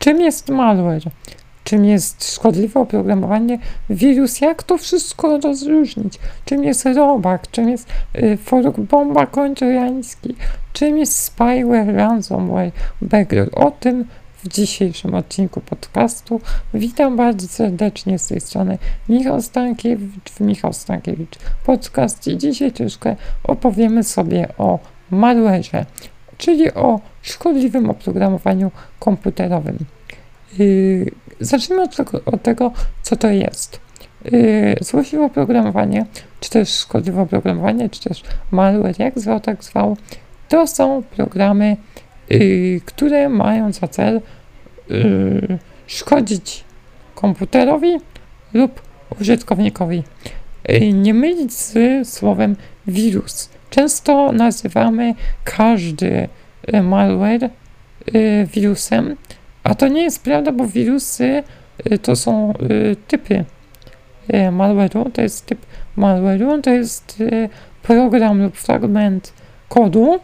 czym jest malware, czym jest szkodliwe oprogramowanie, wirus, jak to wszystko rozróżnić, czym jest robak, czym jest y, fork bomba kontroriański, czym jest spyware, ransomware, backdoor. O tym w dzisiejszym odcinku podcastu. Witam bardzo serdecznie z tej strony Michał Stankiewicz Michał Stankiewicz Podcast. I dzisiaj troszkę opowiemy sobie o malware'ze, czyli o szkodliwym oprogramowaniu komputerowym. Yy, zacznijmy od tego, od tego, co to jest. Yy, złośliwe oprogramowanie, czy też szkodliwe oprogramowanie, czy też malware, jak zwał, tak zwał, to są programy, yy, które mają za cel szkodzić komputerowi lub użytkownikowi. Nie mylić z słowem wirus. Często nazywamy każdy malware yy, wirusem, a to nie jest prawda, bo wirusy yy, to są typy malware'u, to jest typ malware'u, to jest program lub fragment kodu,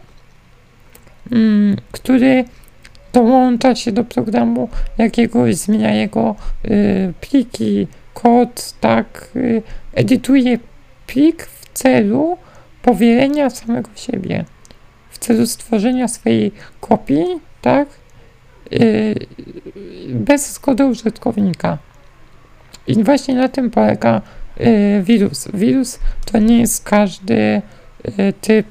mm, który dołącza się do programu jakiegoś, zmienia jego y, pliki, kod, tak, y, edytuje plik w celu powielenia samego siebie, w celu stworzenia swojej kopii, tak, y, bez zgody użytkownika. I właśnie na tym polega y, wirus. Wirus to nie jest każdy y, typ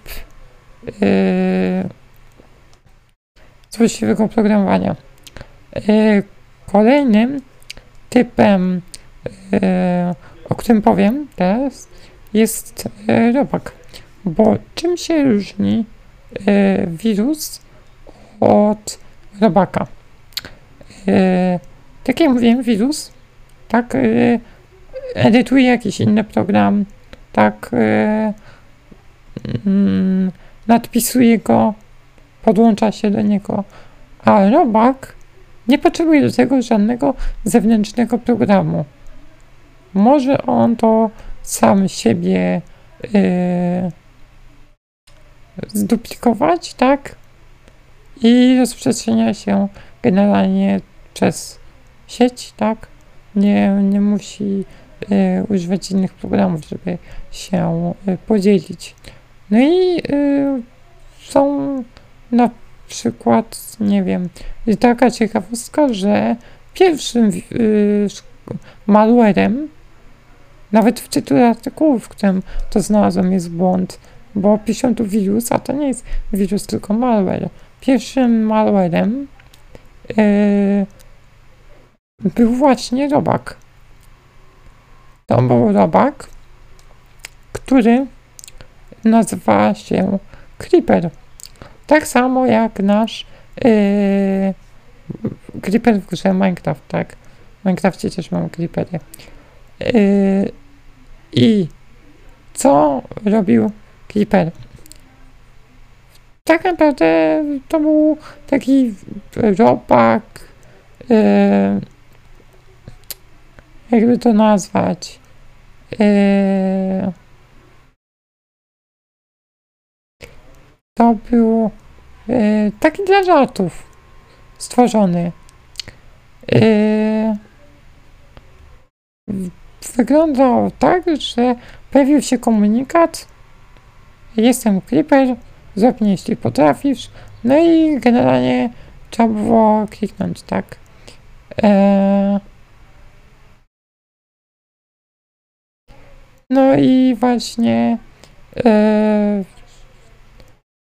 złośliwego oprogramowania. E, kolejnym typem, o którym powiem teraz, jest robak. Bo czym się różni wirus od robaka? Tak jak mówiłem, wirus tak edytuje jakiś inny program, tak mm, nadpisuje go podłącza się do niego, a robak nie potrzebuje do tego żadnego zewnętrznego programu. Może on to sam siebie yy, zduplikować, tak? I rozprzestrzenia się generalnie przez sieć, tak? Nie, nie musi yy, używać innych programów, żeby się yy, podzielić. No i yy, są na przykład, nie wiem, taka ciekawostka, że pierwszym yy, malwarem, nawet w tytule artykułu, w którym to znalazłem, jest błąd, bo piszą tu wirus, a to nie jest wirus, tylko malware. Pierwszym malwarem yy, był właśnie robak. To był robak, który nazywa się Creeper. Tak samo jak nasz yy, Creeper w grze Minecraft, tak? W Minecrafcie też mam Creepery. Yy, I co robił Creeper? Tak naprawdę to był taki robak, yy, jakby to nazwać, yy, to był e, taki dla żartów stworzony. E, wyglądał tak, że pojawił się komunikat jestem Creeper, zrób mnie jeśli potrafisz. No i generalnie trzeba było kliknąć, tak. E, no i właśnie e,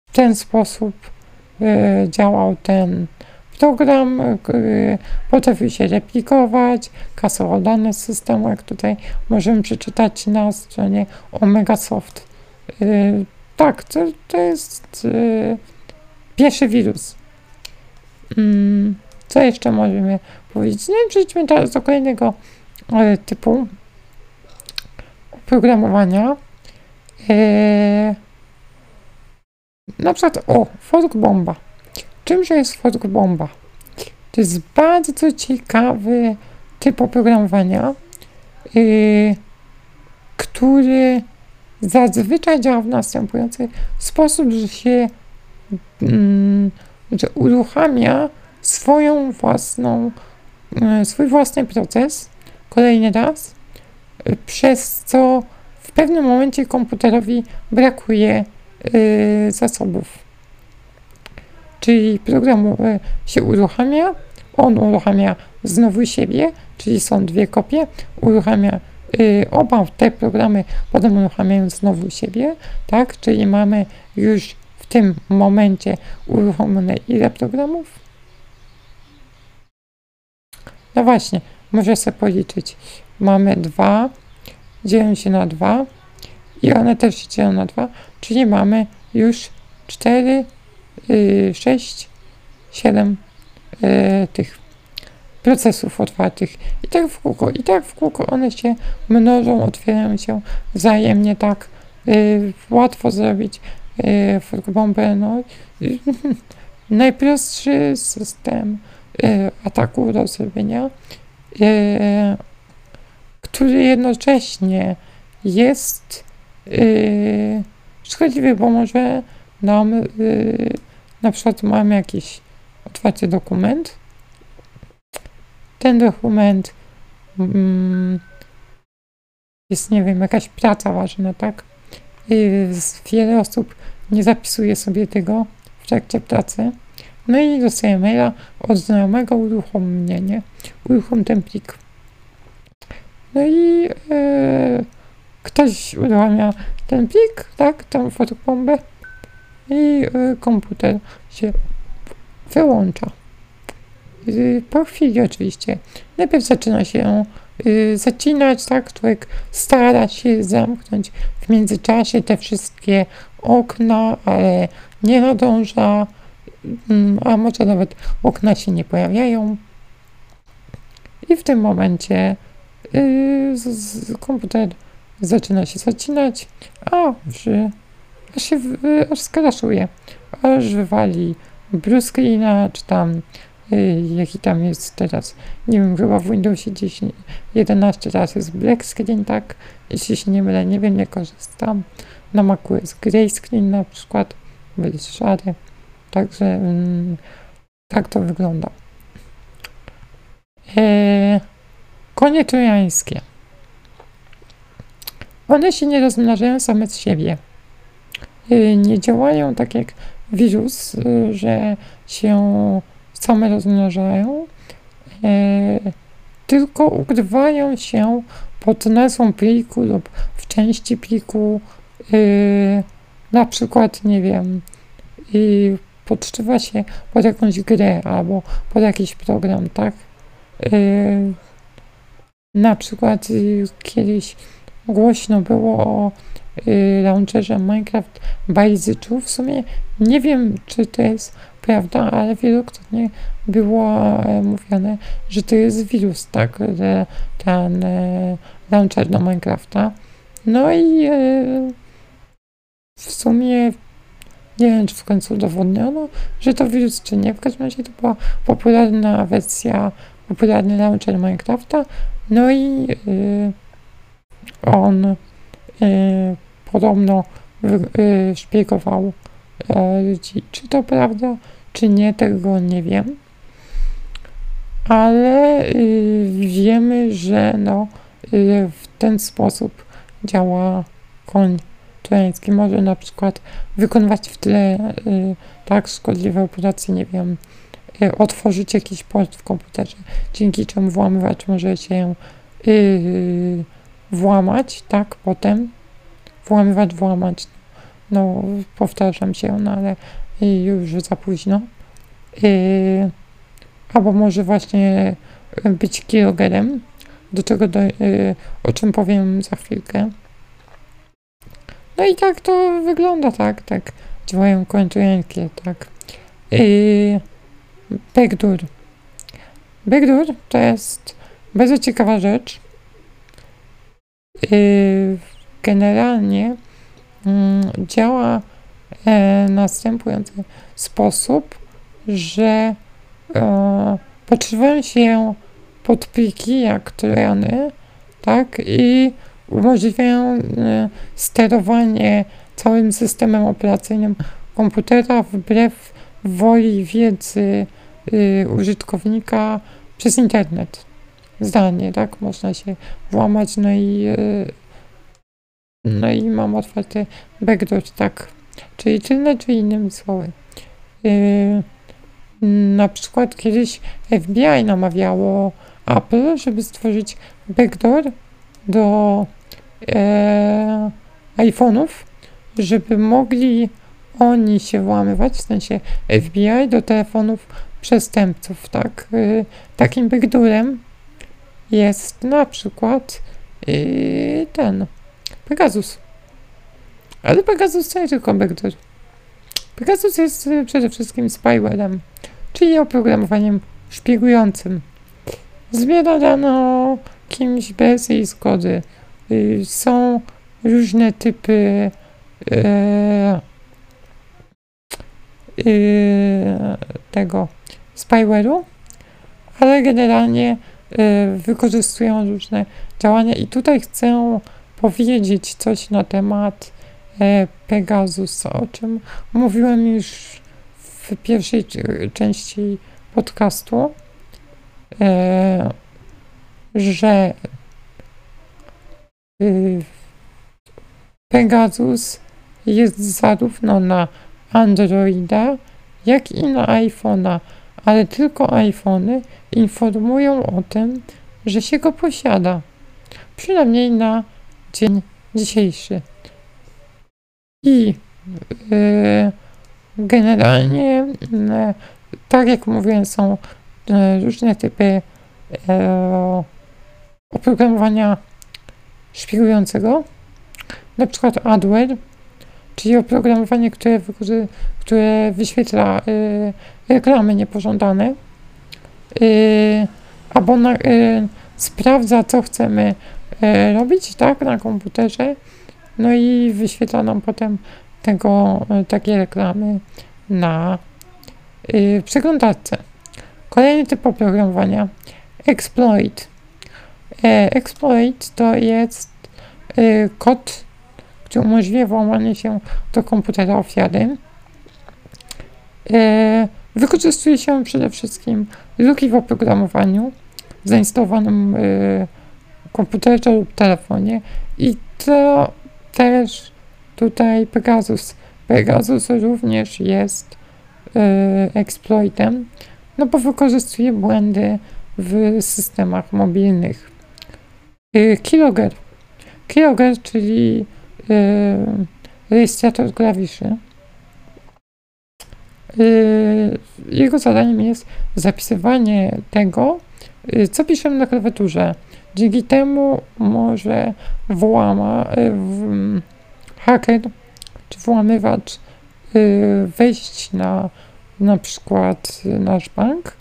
w ten sposób e, działał ten program, e, potrafił się replikować, kasował dane z systemu, jak tutaj możemy przeczytać na stronie Omegasoft. E, tak, to, to jest pierwszy wirus. Mm, co jeszcze możemy powiedzieć? No i przejdźmy teraz do kolejnego typu oprogramowania. Na przykład, o, fork bomba. Czymże jest fork bomba? To jest bardzo ciekawy typ oprogramowania, yy, który zazwyczaj działa w następujący sposób, że się yy, że uruchamia swoją własną, e, swój własny proces kolejny raz, e, przez co w pewnym momencie komputerowi brakuje y, zasobów. Czyli program się uruchamia, on uruchamia znowu siebie, czyli są dwie kopie, uruchamia oba te programy, potem uruchamiają znowu siebie, tak? Czyli mamy już w tym momencie uruchomione ile programów? No właśnie, może sobie policzyć. Mamy dwa, dzielą się na dwa i one też się dzielą na dwa, czyli mamy już cztery, y, sześć, siedem y, tych procesów otwartych. I tak w kółko, i tak w kółko one się mnożą, otwierają się wzajemnie tak y, łatwo zrobić y, forkbombę, no. najprostszy system y, ataku do zrobienia, y, który jednocześnie jest y, szkodliwy, bo może nam y, na przykład mamy jakiś otwarty dokument, ten dokument mm, jest, nie wiem, jakaś praca ważna, tak? I wiele osób nie zapisuje sobie tego w trakcie pracy. No i dostaje maila od znajomego uruchom mnie, nie? Uruchom ten plik. No i e, ktoś uruchamia ten plik, tak? Tą fotobombę i e, komputer się wyłącza. Y, po chwili oczywiście. Najpierw zaczyna się y, zacinać, tak? Człowiek stara się zamknąć w międzyczasie te wszystkie okna, ale nie nadąża, mm, a może nawet okna się nie pojawiają. I w tym momencie z, komputer zaczyna się zacinać, a że aż się aż skraszuje, aż wywali bluescreena, czy tam Y, jaki tam jest teraz. Nie wiem, chyba w Windowsie 10, 11 teraz jest black screen, tak? Jeśli się nie mylę, nie wiem, nie korzystam. Na Macu jest grey screen na przykład, bo jest szary. Także mm, tak to wygląda. E, konie trojańskie. One się nie rozmnażają same z siebie. E, nie działają tak jak wirus, że się same rozmnażają, e, tylko ukrywają się pod nazwą pliku lub w części pliku, e, na przykład, nie wiem, i podszywa się pod jakąś grę albo pod jakiś program, tak? E, na przykład kiedyś głośno było o y, launcherze Minecraft Bajzyczu. W sumie nie wiem, czy to jest prawda, ale wielokrotnie było e, mówione, że to jest wirus, tak, ten e, launcher do Minecrafta. No i e, w sumie nie wiem, czy w końcu udowodniono, że to wirus, czy nie. W każdym razie to była popularna wersja, popularny launcher Minecrafta. No i on podobno szpiegował ludzi. Czy to prawda, czy nie, tego nie wiem. Ale y, wiemy, że no, y, w ten sposób działa koń trojański. Może na przykład wykonywać w tle y, tak szkodliwe operacje, nie wiem, otworzyć jakiś port w komputerze, dzięki czemu włamywacz może się włamać, tak, potem włamywacz, włamać, no powtarzam się, no ale już za późno. Yy, albo może właśnie być kilogerem, do czego do, yy, o czym powiem za chwilkę. No i tak to wygląda, tak, tak działają kończojanki, tak. Yy, backdoor. Backdoor to jest bardzo ciekawa rzecz. Yy, generalnie działa e, następujący sposób, że e, podszywają się podpliki jak trojany, tak, i umożliwiają e, sterowanie całym systemem operacyjnym komputera wbrew woli wiedzy y, użytkownika przez internet. Zdalnie, tak? Można się włamać, no i y, no i mam otwarty backdoor, tak. Czyli tylne, czy innymi słowy. Yy, na przykład kiedyś FBI namawiało Apple, żeby stworzyć backdoor do e, iPhone'ów, żeby mogli oni się włamywać, w sensie FBI, do telefonów przestępców, tak. E, takim backdoorem jest na przykład e, ten Pegasus. Ale Pegasus tylko backdoor. Pegasus jest e, przede wszystkim spywarem, czyli oprogramowaniem szpiegującym. Zbiera dane kimś bez jej zgody. Y, są różne typy e, e, tego spyware'u, ale generalnie e, wykorzystują różne działania i tutaj chcę powiedzieć coś na temat e, Pegasus, o czym mówiłem już w pierwszej części podcastu, e, że y, Pegasus jest zarówno na Androida, jak i na iPhone'a, ale tylko iPhony informują o tym, że się go posiada. Przynajmniej na dzień dzisiejszy. I yy, generalnie, yy, tak jak mówiłem, są yy, różne typy oprogramowania szpiegującego, na przykład adware, czyli oprogramowanie, które, które wyświetla reklamy niepożądane, albo na, sprawdza, co chcemy E, robić, tak, na komputerze. No i wyświetla nam potem tego, e, takie reklamy na y, przeglądarce. Kolejny typ oprogramowania exploit. E, exploit to jest y, kod, który umożliwia włamanie się do komputera ofiary. E, wykorzystuje się przede wszystkim luki w oprogramowaniu zainstalowanym y, komputerze lub telefonie i to też tutaj Pegasus. Pegasus również jest y, exploitem, no bo wykorzystuje błędy w systemach mobilnych. Y, Keylogger. Keylogger, czyli y, rejestrator klawiszy. Y, jego zadaniem jest zapisywanie tego, y, co piszemy na klawiaturze Dzięki temu może włama, y, w, haker czy włamywacz y, wejść na na przykład nasz bank,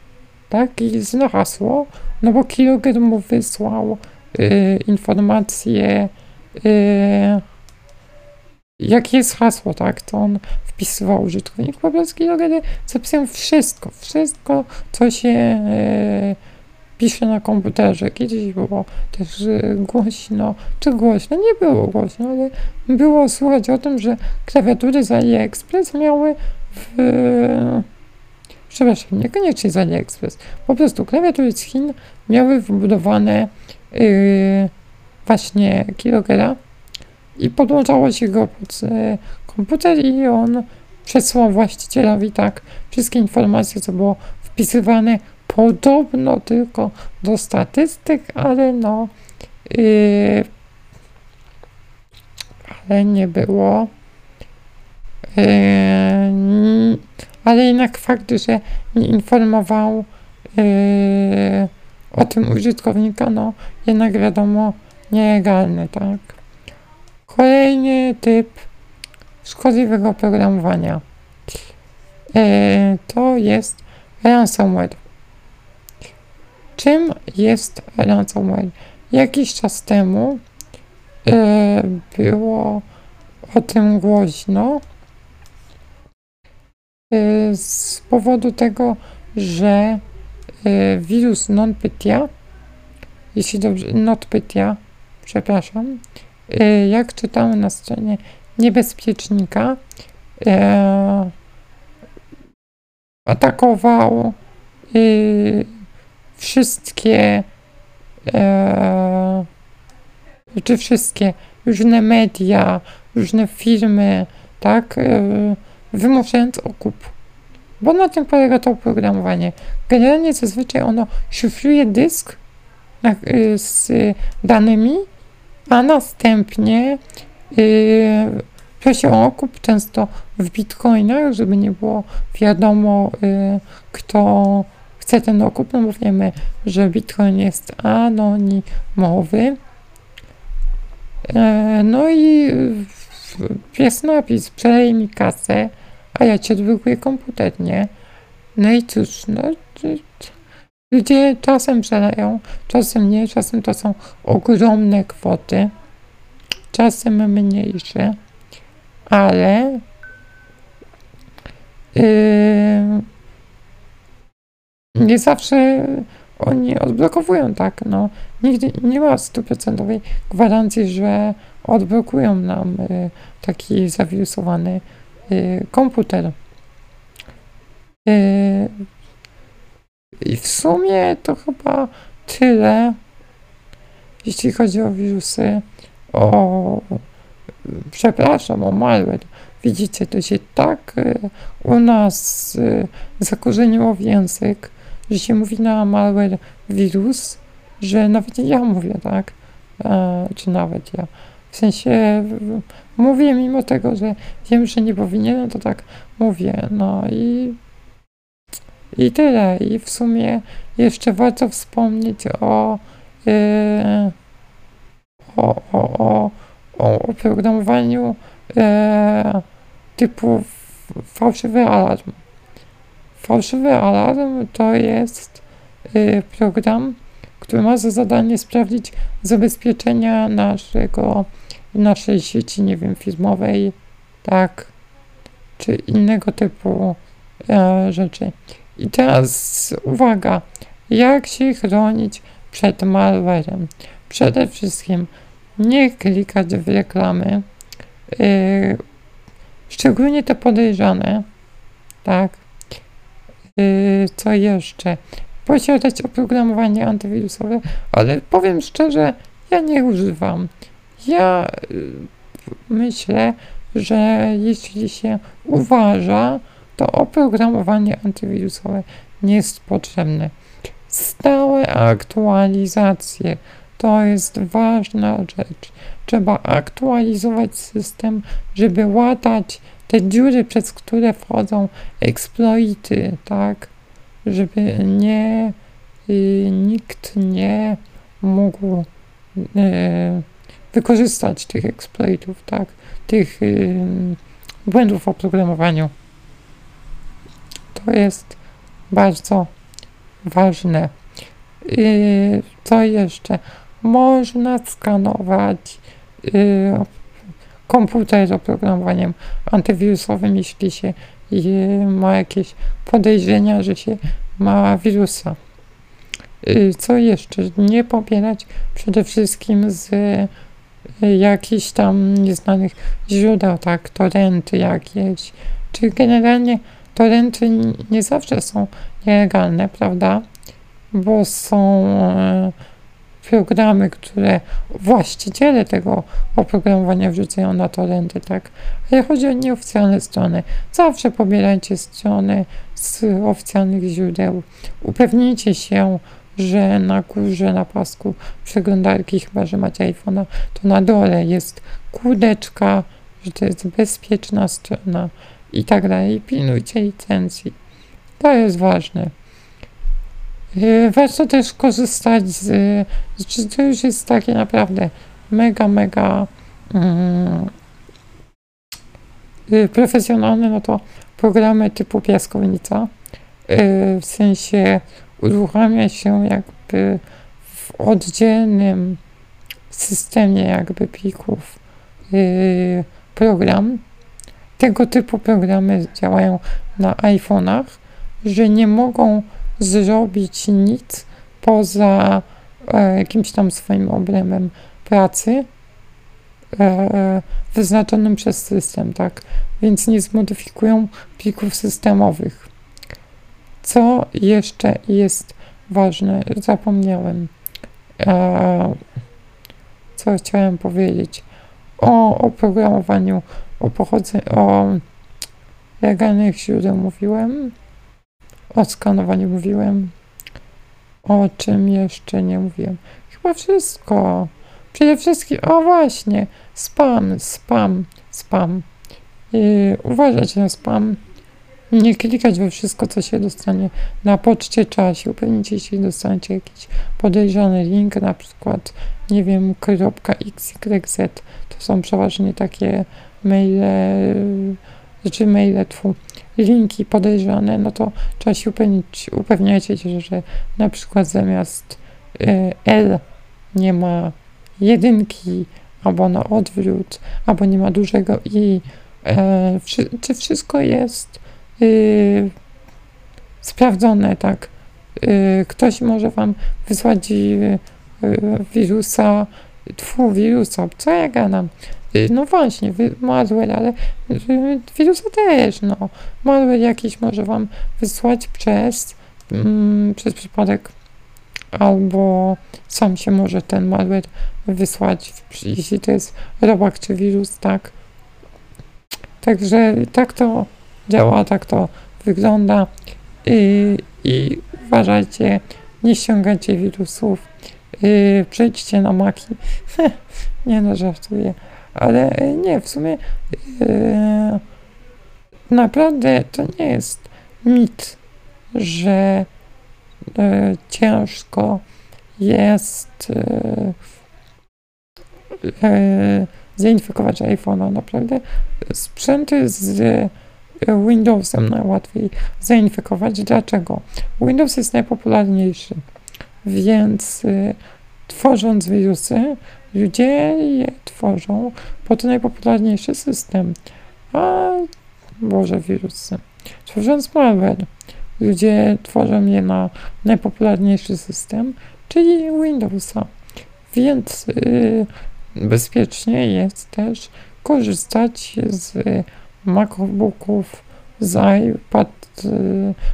tak, i zna hasło, no bo Kiloger mu wysłał y, informację, y, jakie jest hasło, tak, to on wpisywał użytkownik, po prostu Kilogery zapisują wszystko, wszystko, co się y, pisze na komputerze. Kiedyś było też głośno, czy głośno, nie było głośno, ale było słychać o tym, że klawiatury z AliExpress miały w... Przepraszam, niekoniecznie z AliExpress. Po prostu klawiatury z Chin miały wbudowane yy, właśnie kilogera i podłączało się go pod yy, komputer i on przesłał właścicielowi tak wszystkie informacje, co było wpisywane podobno tylko do statystyk, ale no yy, ale nie było yy, ale jednak fakt, że nie informował yy, o tym użytkownika, no jednak wiadomo nielegalny, tak. Kolejny typ szkodliwego programowania yy, to jest ransomware. Czym jest ransomware? Jakiś czas temu e, było o tym głośno e, z powodu tego, że e, wirus NotPetya, jeśli dobrze, NotPetya, przepraszam, jak czytałem na stronie niebezpiecznika, atakował wszystkie e, czy wszystkie różne media, różne firmy, tak, e, wymuszając okup. Bo na tym polega to oprogramowanie. Generalnie zazwyczaj ono szyfruje dysk na, e, z danymi, a następnie yy, prosi o okup, często w bitcoinach, żeby nie było wiadomo, yy, kto chce ten okup, no bo wiemy, że bitcoin jest anonimowy. E, no i jest napis, przelej mi kasę, a ja cię drukuję komputer, nie? No i cóż, no, ludzie czasem przeleją, czasem nie, czasem to są ogromne kwoty, czasem mniejsze, ale yy, nie zawsze oni odblokowują, tak, no. Nigdy nie ma stuprocentowej gwarancji, że odblokują nam y, taki zawirusowany y, komputer. Y, I w sumie to chyba tyle, jeśli chodzi o wirusy. O, przepraszam, o malware. Widzicie, to się tak y, u nas y, zakorzeniło w język, że się mówi na malware wirus, że nawet ja mówię, tak? E, czy nawet ja. W sensie mówię mimo tego, że wiem, że nie powinienem, to tak mówię. No i, i tyle. I w sumie jeszcze warto wspomnieć o, yy, o, o, o, o oprogramowaniu yy, typu fałszywy alarm. Fałszywy alarm to jest y, program, który ma za zadanie sprawdzić zabezpieczenia naszego, naszej sieci, nie wiem, firmowej, tak, czy innego typu e, rzeczy. I teraz uwaga, jak się chronić przed malwarem? Przede wszystkim nie klikać w reklamy, y, szczególnie te podejrzane, tak, co jeszcze? Posiadać oprogramowanie antywirusowe, ale powiem szczerze, ja nie używam. Ja y, myślę, że jeśli się uważa, to oprogramowanie antywirusowe nie jest potrzebne. Stałe aktualizacje to jest ważna rzecz. Trzeba aktualizować system, żeby łatać te dziury, przez które wchodzą exploity, tak, żeby nie, y, nikt nie mógł y, wykorzystać tych exploitów, tak, tych y, błędów w oprogramowaniu. To jest bardzo ważne. Co jeszcze? Można skanować komputer oprogramowaniem antywirusowym, jeśli się ma jakieś podejrzenia, że się ma wirusa. Y, co jeszcze? Nie pobierać przede wszystkim z y, jakichś tam nieznanych źródeł, tak, torenty jakieś, czy generalnie torenty nie zawsze są nielegalne, prawda? Bo są programy, które właściciele tego oprogramowania wrzucają na torenty, tak? Ale chodzi o nieoficjalne strony. Zawsze pobierajcie strony z oficjalnych źródeł. Upewnijcie się, że na górze, na pasku przeglądarki, chyba że macie iPhone'a, to na dole jest kółdeczka, że to jest bezpieczna strona i tak dalej. Pilnujcie licencji. To jest ważne. Y, warto też korzystać z, z to już jest takie naprawdę mega, mega mm, y, profesjonalne, no to programy typu piaskownica, y, w sensie uruchamia się jakby w oddzielnym systemie jakby plików program. Tego typu programy działają na iPhone'ach, że nie mogą zrobić nic poza e, jakimś tam swoim obrębem pracy e, wyznaczonym przez system, tak? Więc nie zmodyfikują plików systemowych. Co jeszcze jest ważne? Zapomniałem. E, co chciałem powiedzieć? O oprogramowaniu, o pochodzeniu, o legalnych źródeł mówiłem. O skanowaniu mówiłem. O czym jeszcze nie mówiłem? Chyba wszystko. Przede wszystkim, o właśnie, spam, spam, spam. Yy, uważać na spam. Nie klikać we wszystko, co się dostanie na poczcie. Trzeba się upewnić, jeśli dostaniecie jakiś podejrzany link, na przykład, nie wiem, .xyz. To są przeważnie takie maile, znaczy maile, tfu, linki podejrzane, no to trzeba się upewnić, upewniajcie się, że na przykład zamiast y, L nie ma jedynki, albo na odwrót, albo nie ma dużego i, e, wszy, czy wszystko jest y, sprawdzone, tak. Y, ktoś może wam wysłać y, wirusa, tfu, wirusa, co ja gadam? Y, no właśnie, malware, ale y, wirusa też, no. Malware jakiś może wam wysłać przez, mm, przez przypadek albo sam się może ten malware wysłać, jeśli to jest robak czy wirus, tak. Także tak to działa, tak to wygląda i, i uważajcie, nie ściągajcie wirusów, yy, przejdźcie na maki. nie no, żartuję. Ale e, nie, w sumie yy, naprawdę to nie jest mit, że yy, ciężko jest yy, zainfekować iPhone'a. Naprawdę sprzęty z Windowsem najłatwiej zainfekować. Dlaczego? Windows jest najpopularniejszy, więc tworząc wirusy, ludzie je tworzą pod najpopularniejszy system. A Boże, wirusy. Tworząc malware, ludzie tworzą je na najpopularniejszy system, czyli Windowsa. Więc yy, bezpiecznie jest też korzystać z MacBooków, z, iPad,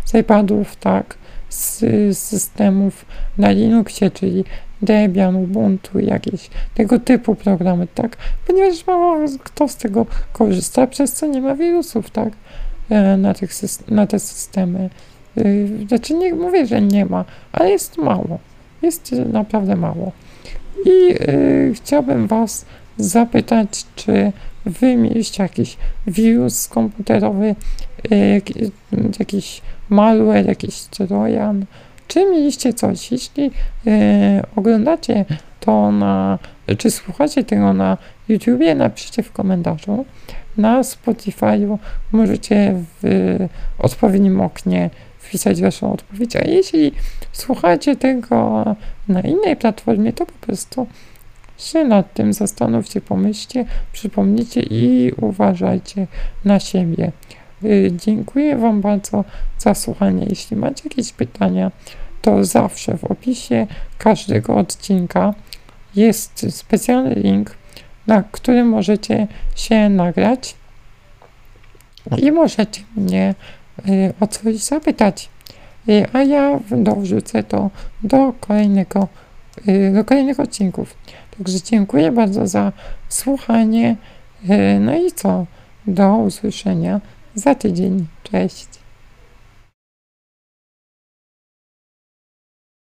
z iPadów, tak, z systemów na Linuxie, czyli Debian, Ubuntu, jakieś tego typu programy, tak? Ponieważ mało kto z tego korzysta, przez co nie ma wirusów, tak? E, na, tych, na te systemy. E, znaczy nie mówię, że nie ma, ale jest mało. Jest naprawdę mało. I y, chciałbym Was zapytać, czy Wy mieliście jakiś wirus komputerowy, y, jakiś malware, jakiś trojan, czy mieliście coś? Jeśli e, oglądacie to na, czy słuchacie tego na YouTubie, napiszcie w komentarzu. Na Spotify możecie w odpowiednim oknie wpisać waszą odpowiedź, a jeśli słuchacie tego na innej platformie, to po prostu się nad tym zastanówcie, pomyślcie, przypomnijcie i uważajcie na siebie. Y, dziękuję Wam bardzo za słuchanie. Jeśli macie jakieś pytania, to zawsze w opisie każdego odcinka jest specjalny link, na którym możecie się nagrać i możecie mnie y, o coś zapytać. Y, a ja dorzucę to do kolejnego, do kolejnych odcinków. Także dziękuję bardzo za słuchanie. No i co? Do usłyszenia za tydzień. Cześć.